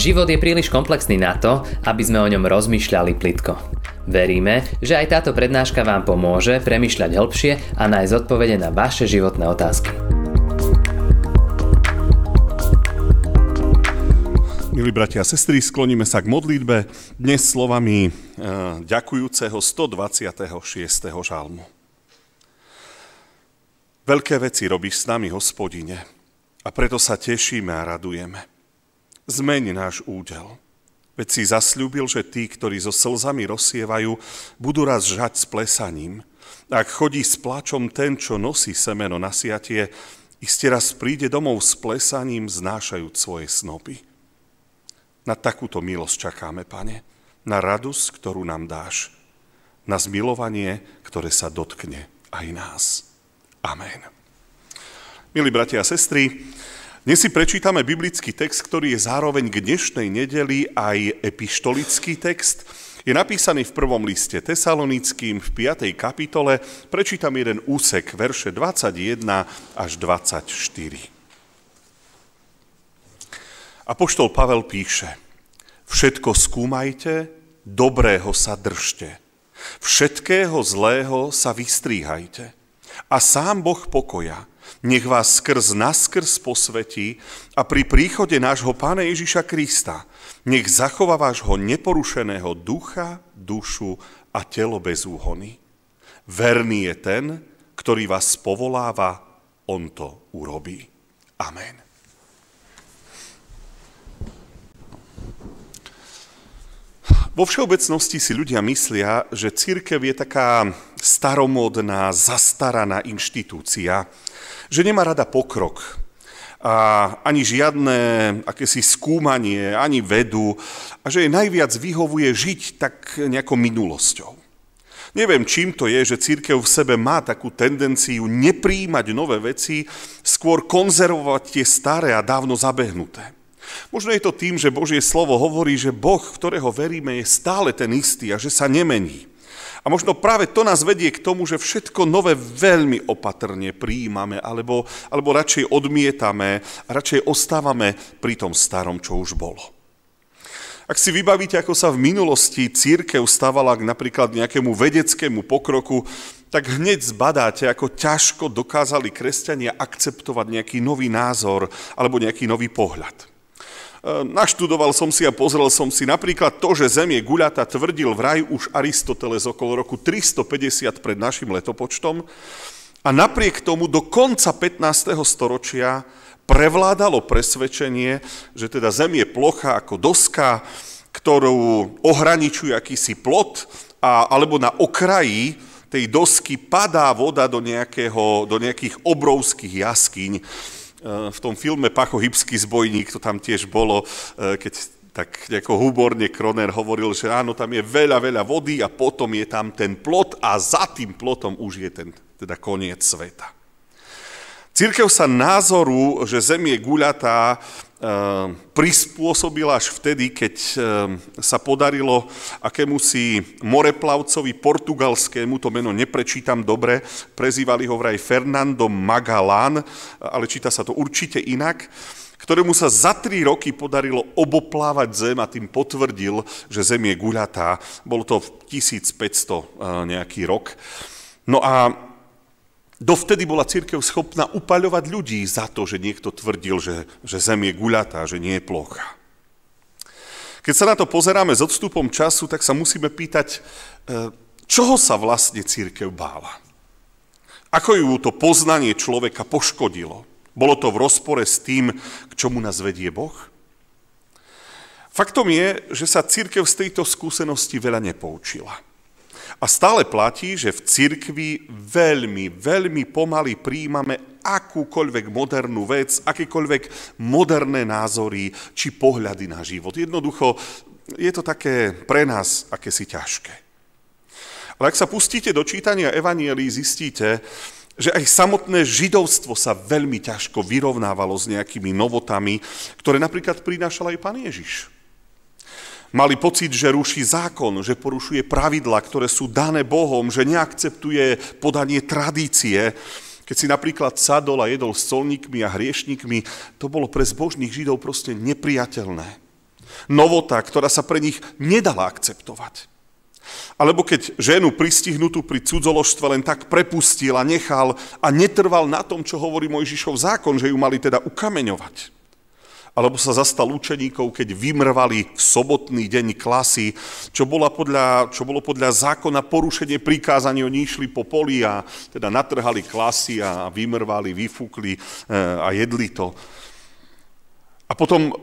Život je príliš komplexný na to, aby sme o ňom rozmýšľali plitko. Veríme, že aj táto prednáška vám pomôže premyšľať hĺbšie a nájsť odpovede na vaše životné otázky. Milí bratia a sestry, skloníme sa k modlitbe dnes slovami e, ďakujúceho 126. žalmu. Veľké veci robíš s nami, hospodine, a preto sa tešíme a radujeme. Zmeň náš údel. Veď si zasľúbil, že tí, ktorí so slzami rozsievajú, budú raz žať s plesaním. Ak chodí s plačom ten, čo nosí semeno na siatie, iste raz príde domov s plesaním, znášajúc svoje snopy. Na takúto milosť čakáme, pane, na radosť, ktorú nám dáš, na zmilovanie, ktoré sa dotkne aj nás. Amen. Milí bratia a sestry, dnes si prečítame biblický text, ktorý je zároveň k dnešnej nedeli aj epištolický text. Je napísaný v prvom liste Tesalonickým v 5. kapitole. Prečítam jeden úsek, verše 21 až 24. Apoštol Pavel píše, všetko skúmajte, dobrého sa držte, všetkého zlého sa vystríhajte a sám Boh pokoja, nech vás skrz naskrz posvetí a pri príchode nášho Pána Ježiša Krista nech zachová vášho neporušeného ducha, dušu a telo bez úhony. Verný je ten, ktorý vás povoláva, on to urobí. Amen. Vo všeobecnosti si ľudia myslia, že církev je taká staromódna, zastaraná inštitúcia, že nemá rada pokrok, a ani žiadne akési skúmanie, ani vedu a že jej najviac vyhovuje žiť tak nejakou minulosťou. Neviem, čím to je, že církev v sebe má takú tendenciu nepríjmať nové veci, skôr konzervovať tie staré a dávno zabehnuté. Možno je to tým, že Božie slovo hovorí, že Boh, v ktorého veríme, je stále ten istý a že sa nemení. A možno práve to nás vedie k tomu, že všetko nové veľmi opatrne prijímame, alebo, alebo radšej odmietame radšej ostávame pri tom starom, čo už bolo. Ak si vybavíte, ako sa v minulosti církev stávala k napríklad nejakému vedeckému pokroku, tak hneď zbadáte, ako ťažko dokázali kresťania akceptovať nejaký nový názor alebo nejaký nový pohľad. Ehm, naštudoval som si a pozrel som si napríklad to, že Zem je guľata, tvrdil vraj už Aristoteles okolo roku 350 pred našim letopočtom. A napriek tomu do konca 15. storočia prevládalo presvedčenie, že teda Zem je plocha ako doska, ktorú ohraničuje akýsi plot, a, alebo na okraji tej dosky padá voda do, nejakého, do nejakých obrovských jaskyň v tom filme Pacho Hybský zbojník, to tam tiež bolo, e, keď tak nejako huborne Kroner hovoril, že áno, tam je veľa, veľa vody a potom je tam ten plot a za tým plotom už je ten teda koniec sveta. Církev sa názoru, že Zem je guľatá, Ehm, prispôsobila až vtedy, keď ehm, sa podarilo akému si moreplavcovi portugalskému, to meno neprečítam dobre, prezývali ho vraj Fernando Magalán, ale číta sa to určite inak, ktorému sa za tri roky podarilo oboplávať Zem a tým potvrdil, že Zem je guľatá. Bolo to v 1500 ehm, nejaký rok. No a Dovtedy bola církev schopná upaľovať ľudí za to, že niekto tvrdil, že, že zem je guľatá, že nie je plocha. Keď sa na to pozeráme s odstupom času, tak sa musíme pýtať, e, čoho sa vlastne církev bála? Ako ju to poznanie človeka poškodilo? Bolo to v rozpore s tým, k čomu nás vedie Boh? Faktom je, že sa církev z tejto skúsenosti veľa nepoučila. A stále platí, že v cirkvi veľmi, veľmi pomaly príjmame akúkoľvek modernú vec, akékoľvek moderné názory či pohľady na život. Jednoducho je to také pre nás akési ťažké. Ale ak sa pustíte do čítania Evanielí, zistíte, že aj samotné židovstvo sa veľmi ťažko vyrovnávalo s nejakými novotami, ktoré napríklad prinášal aj pán Ježiš. Mali pocit, že ruší zákon, že porušuje pravidla, ktoré sú dané Bohom, že neakceptuje podanie tradície. Keď si napríklad sadol a jedol s colníkmi a hriešnikmi, to bolo pre zbožných Židov proste nepriateľné. Novota, ktorá sa pre nich nedala akceptovať. Alebo keď ženu pristihnutú pri cudzoložstve len tak prepustil a nechal a netrval na tom, čo hovorí Mojžišov zákon, že ju mali teda ukameňovať. Alebo sa zastal učeníkov, keď vymrvali v sobotný deň klasy, čo, bola podľa, čo bolo podľa zákona porušenie prikázaní, oni išli po poli a teda natrhali klasy a vymrvali, vyfúkli eh, a jedli to. A potom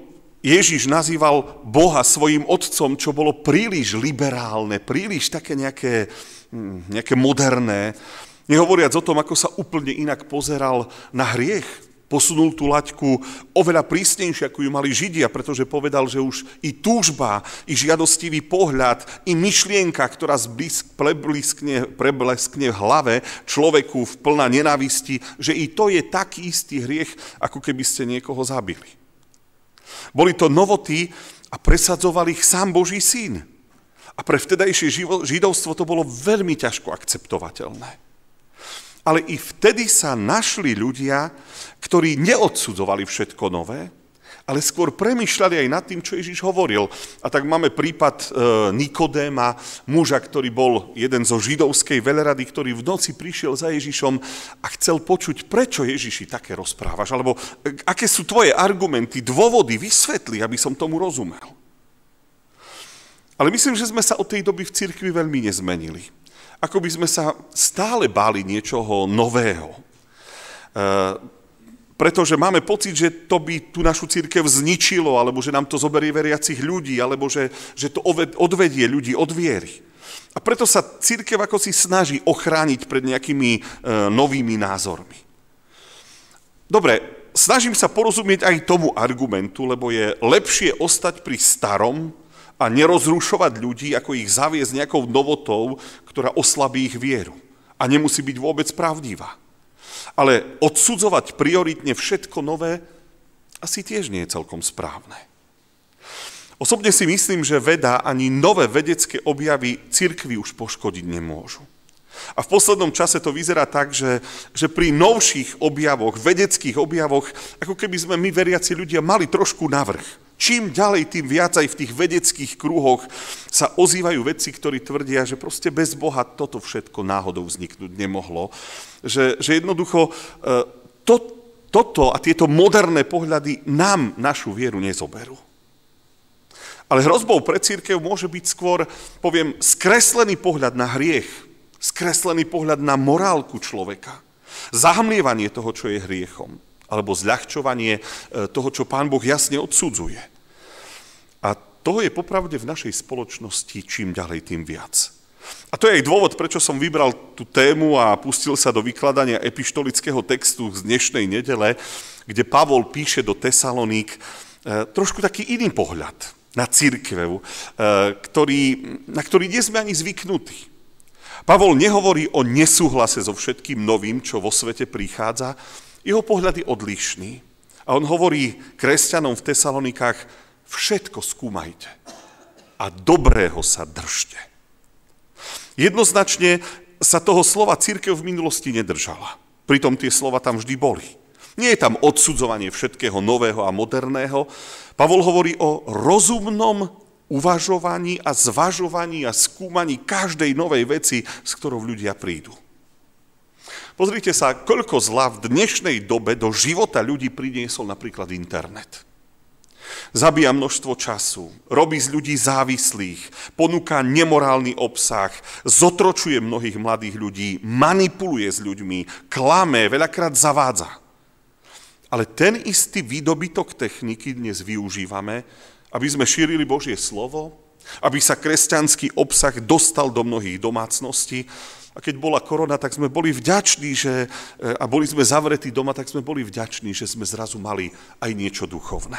Ježiš nazýval Boha svojim otcom, čo bolo príliš liberálne, príliš také nejaké, hm, nejaké moderné. Nehovoriac o tom, ako sa úplne inak pozeral na hriech. Posunul tú laťku oveľa prísnejšie, ako ju mali Židia, pretože povedal, že už i túžba, i žiadostivý pohľad, i myšlienka, ktorá zblisk, prebleskne, prebleskne v hlave človeku v plná nenávisti, že i to je taký istý hriech, ako keby ste niekoho zabili. Boli to novoty a presadzoval ich sám Boží syn. A pre vtedajšie židovstvo to bolo veľmi ťažko akceptovateľné. Ale i vtedy sa našli ľudia, ktorí neodsudzovali všetko nové, ale skôr premyšľali aj nad tým, čo Ježiš hovoril. A tak máme prípad e, Nikodéma, muža, ktorý bol jeden zo židovskej velerady, ktorý v noci prišiel za Ježišom a chcel počuť, prečo Ježiši také rozprávaš, alebo e, aké sú tvoje argumenty, dôvody, vysvetli, aby som tomu rozumel. Ale myslím, že sme sa od tej doby v cirkvi veľmi nezmenili. Ako by sme sa stále báli niečoho nového. E, pretože máme pocit, že to by tú našu církev zničilo, alebo že nám to zoberie veriacich ľudí, alebo že, že to odvedie ľudí od viery. A preto sa církev ako si snaží ochrániť pred nejakými e, novými názormi. Dobre, snažím sa porozumieť aj tomu argumentu, lebo je lepšie ostať pri starom a nerozrušovať ľudí, ako ich zaviesť nejakou novotou, ktorá oslabí ich vieru. A nemusí byť vôbec pravdivá. Ale odsudzovať prioritne všetko nové asi tiež nie je celkom správne. Osobne si myslím, že veda ani nové vedecké objavy cirkvi už poškodiť nemôžu. A v poslednom čase to vyzerá tak, že, že pri novších objavoch, vedeckých objavoch, ako keby sme my veriaci ľudia mali trošku navrh. Čím ďalej, tým viac aj v tých vedeckých kruhoch sa ozývajú vedci, ktorí tvrdia, že proste bez Boha toto všetko náhodou vzniknúť nemohlo. Že, že jednoducho e, to, toto a tieto moderné pohľady nám našu vieru nezoberú. Ale hrozbou pre církev môže byť skôr, poviem, skreslený pohľad na hriech, skreslený pohľad na morálku človeka, zahmlievanie toho, čo je hriechom alebo zľahčovanie e, toho, čo Pán Boh jasne odsudzuje. A toho je popravde v našej spoločnosti čím ďalej, tým viac. A to je aj dôvod, prečo som vybral tú tému a pustil sa do vykladania epištolického textu z dnešnej nedele, kde Pavol píše do Tesaloník e, trošku taký iný pohľad na církev, e, ktorý, na ktorý nie sme ani zvyknutí. Pavol nehovorí o nesúhlase so všetkým novým, čo vo svete prichádza, jeho pohľad je odlišný. A on hovorí kresťanom v Tesalonikách, všetko skúmajte a dobrého sa držte. Jednoznačne sa toho slova církev v minulosti nedržala. Pritom tie slova tam vždy boli. Nie je tam odsudzovanie všetkého nového a moderného. Pavol hovorí o rozumnom uvažovaní a zvažovaní a skúmaní každej novej veci, s ktorou ľudia prídu. Pozrite sa, koľko zla v dnešnej dobe do života ľudí priniesol napríklad internet. Zabíja množstvo času, robí z ľudí závislých, ponúka nemorálny obsah, zotročuje mnohých mladých ľudí, manipuluje s ľuďmi, klame, veľakrát zavádza. Ale ten istý výdobytok techniky dnes využívame, aby sme šírili Božie slovo, aby sa kresťanský obsah dostal do mnohých domácností a keď bola korona, tak sme boli vďační, že, e, a boli sme zavretí doma, tak sme boli vďační, že sme zrazu mali aj niečo duchovné.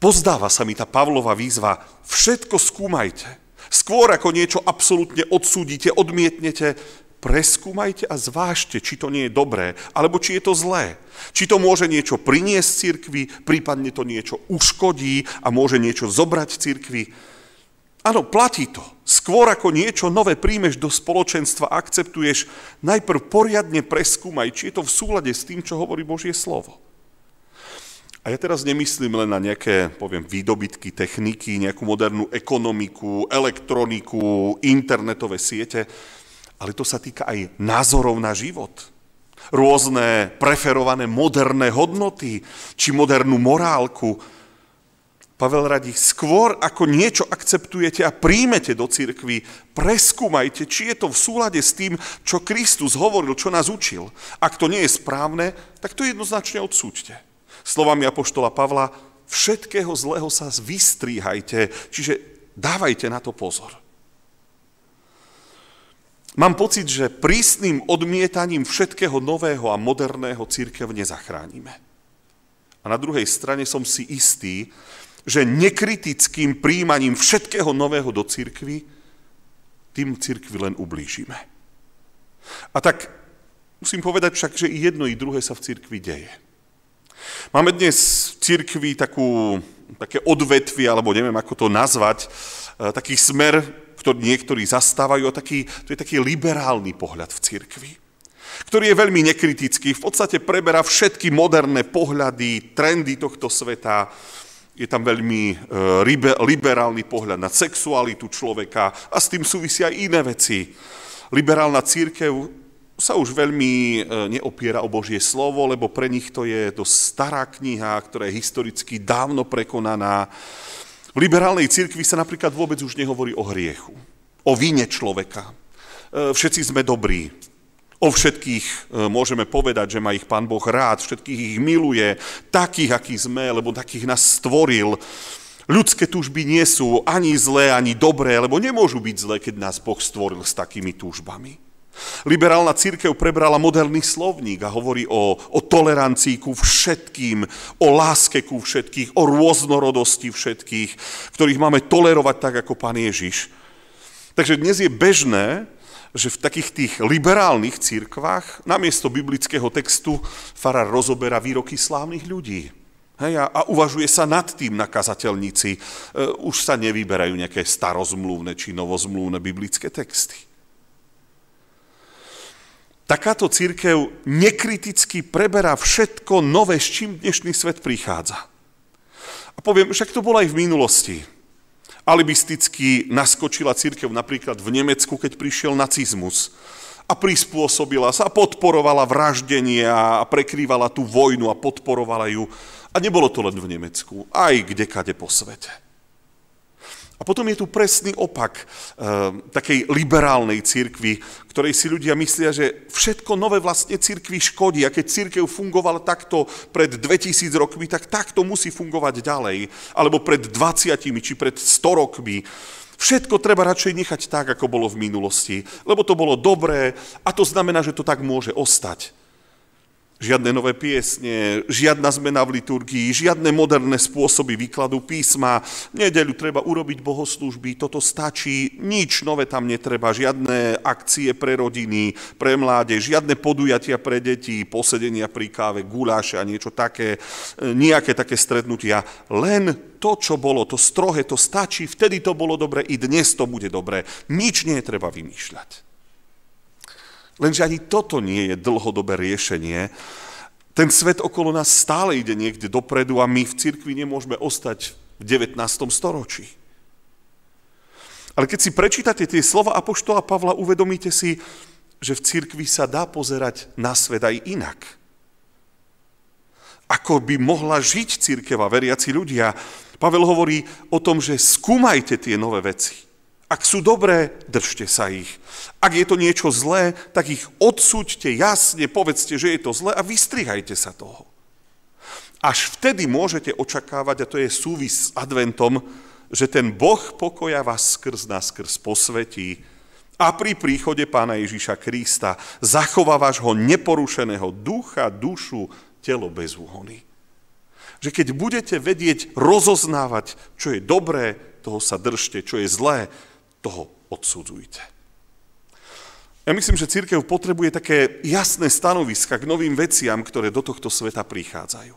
Pozdáva sa mi tá Pavlova výzva, všetko skúmajte. Skôr ako niečo absolútne odsúdite, odmietnete, preskúmajte a zvážte, či to nie je dobré, alebo či je to zlé. Či to môže niečo priniesť cirkvi, prípadne to niečo uškodí a môže niečo zobrať cirkvi. Áno, platí to. Skôr ako niečo nové príjmeš do spoločenstva, akceptuješ, najprv poriadne preskúmaj, či je to v súlade s tým, čo hovorí Božie slovo. A ja teraz nemyslím len na nejaké, poviem, výdobytky, techniky, nejakú modernú ekonomiku, elektroniku, internetové siete, ale to sa týka aj názorov na život. Rôzne preferované moderné hodnoty, či modernú morálku. Pavel radí, skôr ako niečo akceptujete a príjmete do cirkvi, preskúmajte, či je to v súlade s tým, čo Kristus hovoril, čo nás učil. Ak to nie je správne, tak to jednoznačne odsúďte slovami Apoštola Pavla, všetkého zlého sa vystríhajte, čiže dávajte na to pozor. Mám pocit, že prísnym odmietaním všetkého nového a moderného církev nezachránime. A na druhej strane som si istý, že nekritickým príjmaním všetkého nového do církvy tým církvi len ublížime. A tak musím povedať však, že i jedno, i druhé sa v církvi deje. Máme dnes v církvi takú, také odvetvy, alebo neviem, ako to nazvať, e, taký smer, ktorý niektorí zastávajú, a taký, to je taký liberálny pohľad v církvi, ktorý je veľmi nekritický, v podstate preberá všetky moderné pohľady, trendy tohto sveta, je tam veľmi e, liberálny pohľad na sexualitu človeka a s tým súvisia aj iné veci. Liberálna církev sa už veľmi e, neopiera o Božie slovo, lebo pre nich to je dosť stará kniha, ktorá je historicky dávno prekonaná. V liberálnej cirkvi sa napríklad vôbec už nehovorí o hriechu, o vine človeka. E, všetci sme dobrí, O všetkých e, môžeme povedať, že má ich Pán Boh rád, všetkých ich miluje, takých, akí sme, lebo takých nás stvoril. Ľudské túžby nie sú ani zlé, ani dobré, lebo nemôžu byť zlé, keď nás Boh stvoril s takými túžbami. Liberálna církev prebrala moderný slovník a hovorí o, o tolerancii ku všetkým, o láske ku všetkých, o rôznorodosti všetkých, ktorých máme tolerovať tak, ako pán Ježiš. Takže dnes je bežné, že v takých tých liberálnych církvách namiesto biblického textu farár rozoberá výroky slávnych ľudí. Hej, a, a uvažuje sa nad tým na kazateľnici. E, už sa nevyberajú nejaké starozmluvné či novozmluvné biblické texty. Takáto církev nekriticky preberá všetko nové, s čím dnešný svet prichádza. A poviem, však to bolo aj v minulosti. Alibisticky naskočila církev napríklad v Nemecku, keď prišiel nacizmus a prispôsobila sa podporovala vraždenie a prekrývala tú vojnu a podporovala ju. A nebolo to len v Nemecku, aj kdekade po svete. A potom je tu presný opak e, takej liberálnej cirkvi, ktorej si ľudia myslia, že všetko nové vlastne cirkvi škodí. A keď církev fungovala takto pred 2000 rokmi, tak takto musí fungovať ďalej. Alebo pred 20 či pred 100 rokmi. Všetko treba radšej nechať tak, ako bolo v minulosti, lebo to bolo dobré a to znamená, že to tak môže ostať. Žiadne nové piesne, žiadna zmena v liturgii, žiadne moderné spôsoby výkladu písma. V nedeľu treba urobiť bohoslúžby, toto stačí, nič nové tam netreba, žiadne akcie pre rodiny, pre mládež, žiadne podujatia pre deti, posedenia pri káve, guláše a niečo také, nejaké také stretnutia. Len to, čo bolo, to strohe, to stačí, vtedy to bolo dobre, i dnes to bude dobre. Nič nie je treba vymýšľať. Lenže ani toto nie je dlhodobé riešenie. Ten svet okolo nás stále ide niekde dopredu a my v cirkvi nemôžeme ostať v 19. storočí. Ale keď si prečítate tie slova Apoštola Pavla, uvedomíte si, že v cirkvi sa dá pozerať na svet aj inak. Ako by mohla žiť církev a veriaci ľudia. Pavel hovorí o tom, že skúmajte tie nové veci. Ak sú dobré, držte sa ich. Ak je to niečo zlé, tak ich odsúďte jasne, povedzte, že je to zlé a vystrihajte sa toho. Až vtedy môžete očakávať, a to je súvis s adventom, že ten Boh pokoja vás skrz nás skrz posvetí a pri príchode pána Ježíša Krista zachová vášho neporušeného ducha, dušu, telo bez úhony. Že keď budete vedieť rozoznávať, čo je dobré, toho sa držte, čo je zlé, toho odsudzujte. Ja myslím, že církev potrebuje také jasné stanoviska k novým veciam, ktoré do tohto sveta prichádzajú.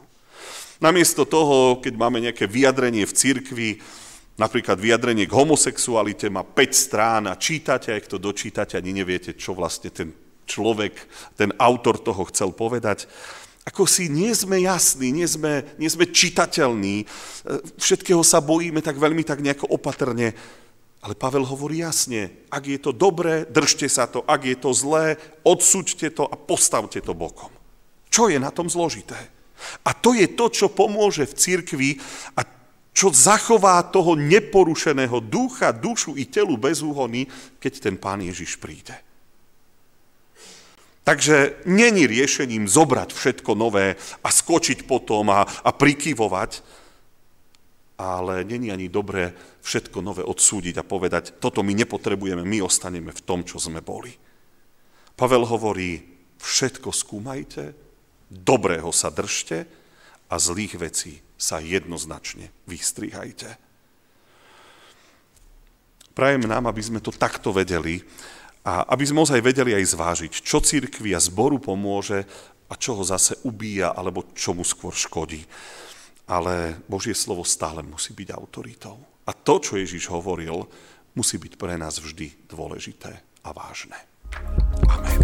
Namiesto toho, keď máme nejaké vyjadrenie v církvi, napríklad vyjadrenie k homosexualite má 5 strán a čítate, ak to dočítate, ani neviete, čo vlastne ten človek, ten autor toho chcel povedať. Ako si nie sme jasní, nie sme, nie sme čitateľní, e, všetkého sa bojíme tak veľmi, tak nejako opatrne. Ale Pavel hovorí jasne, ak je to dobré, držte sa to, ak je to zlé, odsúďte to a postavte to bokom. Čo je na tom zložité? A to je to, čo pomôže v cirkvi a čo zachová toho neporušeného ducha, dušu i telu bez úhony, keď ten pán Ježiš príde. Takže není riešením zobrať všetko nové a skočiť potom a, a prikyvovať, ale není ani dobré všetko nové odsúdiť a povedať, toto my nepotrebujeme, my ostaneme v tom, čo sme boli. Pavel hovorí, všetko skúmajte, dobrého sa držte a zlých vecí sa jednoznačne vystrihajte. Prajem nám, aby sme to takto vedeli, a aby sme ozaj vedeli aj zvážiť, čo církvi a zboru pomôže a čo ho zase ubíja, alebo čo mu skôr škodí. Ale Božie slovo stále musí byť autoritou. A to, čo Ježiš hovoril, musí byť pre nás vždy dôležité a vážne. Amen.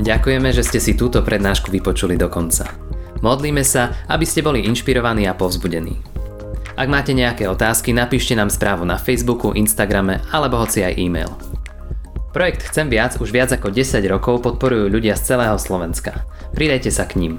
Ďakujeme, že ste si túto prednášku vypočuli do konca. Modlíme sa, aby ste boli inšpirovaní a povzbudení. Ak máte nejaké otázky, napíšte nám správu na Facebooku, Instagrame alebo hoci aj e-mail. Projekt Chcem viac už viac ako 10 rokov podporujú ľudia z celého Slovenska. Pridajte sa k ním.